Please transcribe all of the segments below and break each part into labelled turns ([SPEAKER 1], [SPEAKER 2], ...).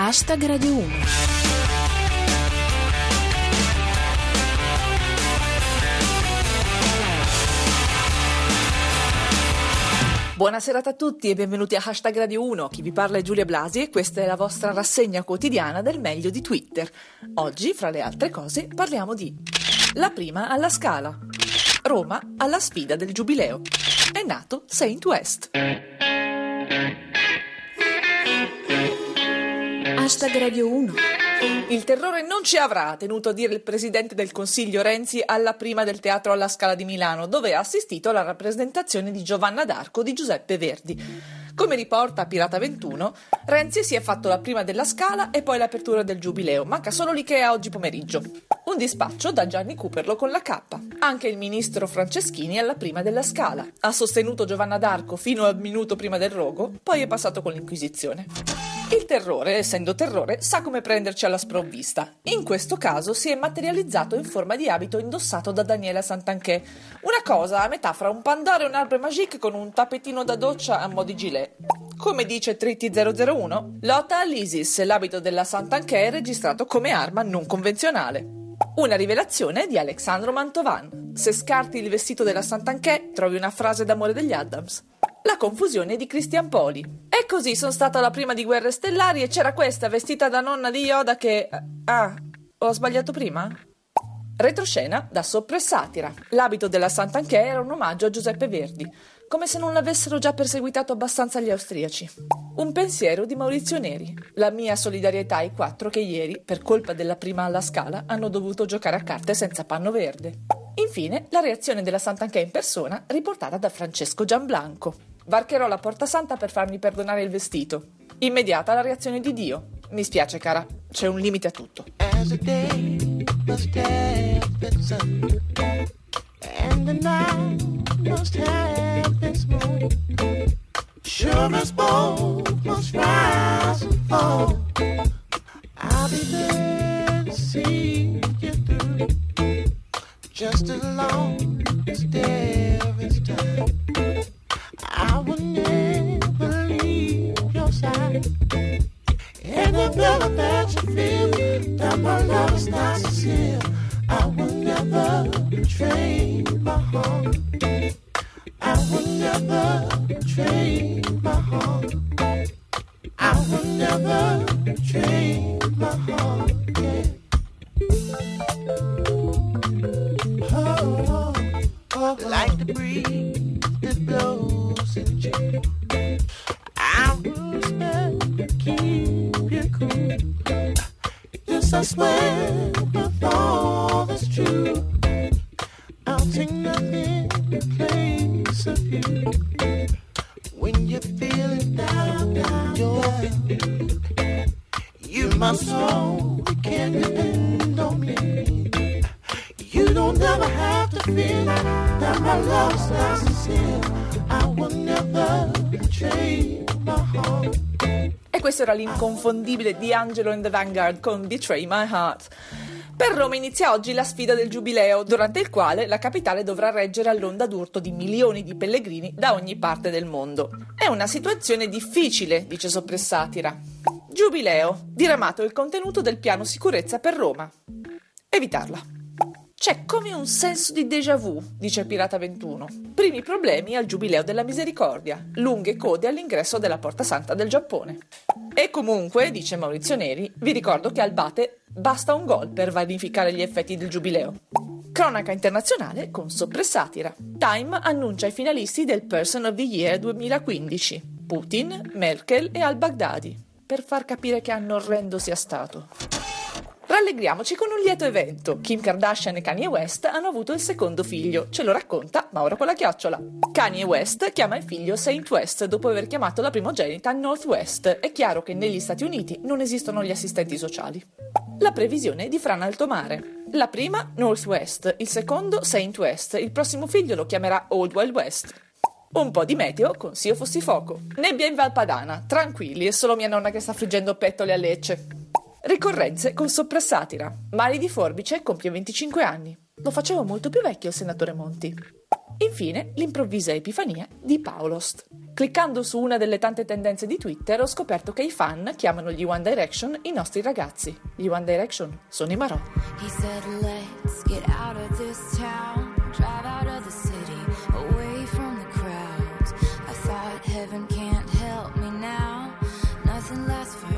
[SPEAKER 1] Hashtag Radio 1.
[SPEAKER 2] Buona serata a tutti e benvenuti a Hashtag Radio 1. Chi vi parla è Giulia Blasi e questa è la vostra rassegna quotidiana del meglio di Twitter. Oggi, fra le altre cose, parliamo di La prima alla Scala. Roma alla sfida del Giubileo. È nato Saint West.
[SPEAKER 1] Hashtag Radio 1.
[SPEAKER 2] Il terrore non ci avrà, tenuto a dire il presidente del Consiglio Renzi alla prima del Teatro alla Scala di Milano, dove ha assistito alla rappresentazione di Giovanna d'Arco di Giuseppe Verdi. Come riporta Pirata 21, Renzi si è fatto la prima della Scala e poi l'apertura del Giubileo. Manca solo l'Ikea oggi pomeriggio. Un dispaccio da Gianni Cooperlo con la K. Anche il ministro Franceschini alla prima della Scala. Ha sostenuto Giovanna d'Arco fino al minuto prima del rogo, poi è passato con l'Inquisizione. Il terrore, essendo terrore, sa come prenderci alla sprovvista. In questo caso si è materializzato in forma di abito indossato da Daniela Santanché. Una cosa a metà fra un pandoro e un arbre magique con un tappetino da doccia a mo' di gilet. Come dice Tritti 001, lotta all'ISIS, l'abito della Santanché è registrato come arma non convenzionale. Una rivelazione di Alexandro Mantovan. Se scarti il vestito della Santanché, trovi una frase d'amore degli Adams. La confusione di Christian Poli. E così sono stata la prima di Guerre Stellari e c'era questa vestita da nonna di Yoda che... Ah, ho sbagliato prima? Retroscena da soppressatira. L'abito della Santanché era un omaggio a Giuseppe Verdi, come se non l'avessero già perseguitato abbastanza gli austriaci. Un pensiero di Maurizio Neri. La mia solidarietà ai quattro che ieri, per colpa della prima alla scala, hanno dovuto giocare a carte senza panno verde. Infine, la reazione della Santanché in persona, riportata da Francesco Gianblanco. Varcherò la porta santa per farmi perdonare il vestito. Immediata la reazione di Dio. Mi spiace, cara, c'è un limite a tutto.
[SPEAKER 3] As a day must have its sun, and the night must have moon. Sure as both must rise and fall. I'll be there to see you through, just as long never betray my heart. I will never betray my heart. I will never betray my heart. Yeah. Oh, oh, oh, like the breeze that blows in June. I will respect keep you cool. Yes, I swear with all that's true. I'll take nothing in place of you. When you're feeling down, down, you're feeling You my soul, can depend on me. You don't ever have to feel that my love's not sincere. I will never betray my heart.
[SPEAKER 2] Questo era l'inconfondibile di Angelo and the Vanguard con Betray My Heart. Per Roma inizia oggi la sfida del Giubileo, durante il quale la capitale dovrà reggere all'onda d'urto di milioni di pellegrini da ogni parte del mondo. È una situazione difficile, dice Soppressatira. Giubileo, diramato il contenuto del piano sicurezza per Roma. Evitarla. C'è come un senso di déjà vu, dice Pirata 21. Primi problemi al Giubileo della Misericordia, lunghe code all'ingresso della Porta Santa del Giappone. E comunque, dice Maurizio Neri, vi ricordo che al Bate basta un gol per vanificare gli effetti del Giubileo. Cronaca internazionale con soppressatira. Time annuncia i finalisti del Person of the Year 2015. Putin, Merkel e al-Baghdadi, per far capire che anno orrendo sia stato. Rallegriamoci con un lieto evento. Kim Kardashian e Kanye West hanno avuto il secondo figlio. Ce lo racconta Mauro con la chiocciola. Kanye West chiama il figlio Saint West dopo aver chiamato la primogenita Northwest. È chiaro che negli Stati Uniti non esistono gli assistenti sociali. La previsione di Fran Altomare. La prima Northwest, il secondo Saint West. Il prossimo figlio lo chiamerà Old Wild West. Un po' di meteo con Sio Fossi Fuoco. Nebbia in Valpadana, tranquilli, è solo mia nonna che sta friggendo pettole a Lecce. Ricorrenze con soppressatira. Mari di Forbice compie 25 anni. Lo facevo molto più vecchio il senatore Monti. Infine, l'improvvisa epifania di Paulost. Cliccando su una delle tante tendenze di Twitter ho scoperto che i fan chiamano gli One Direction i nostri ragazzi. Gli One Direction sono i Marò.
[SPEAKER 4] He said, let's get out of this town, drive out of the city, away from the crowds. I thought heaven can't help me now, nothing lasts forever.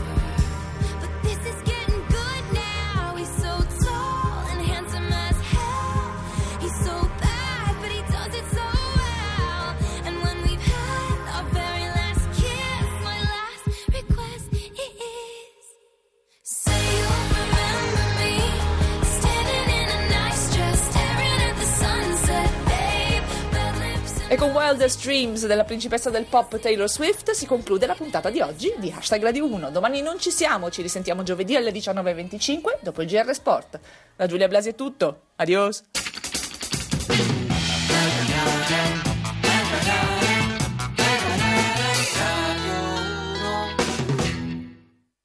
[SPEAKER 2] E con Wildest Dreams della principessa del pop Taylor Swift si conclude la puntata di oggi di Hashtag Radio 1. Domani non ci siamo, ci risentiamo giovedì alle 19.25 dopo il GR Sport. Da Giulia Blasi è tutto, adios!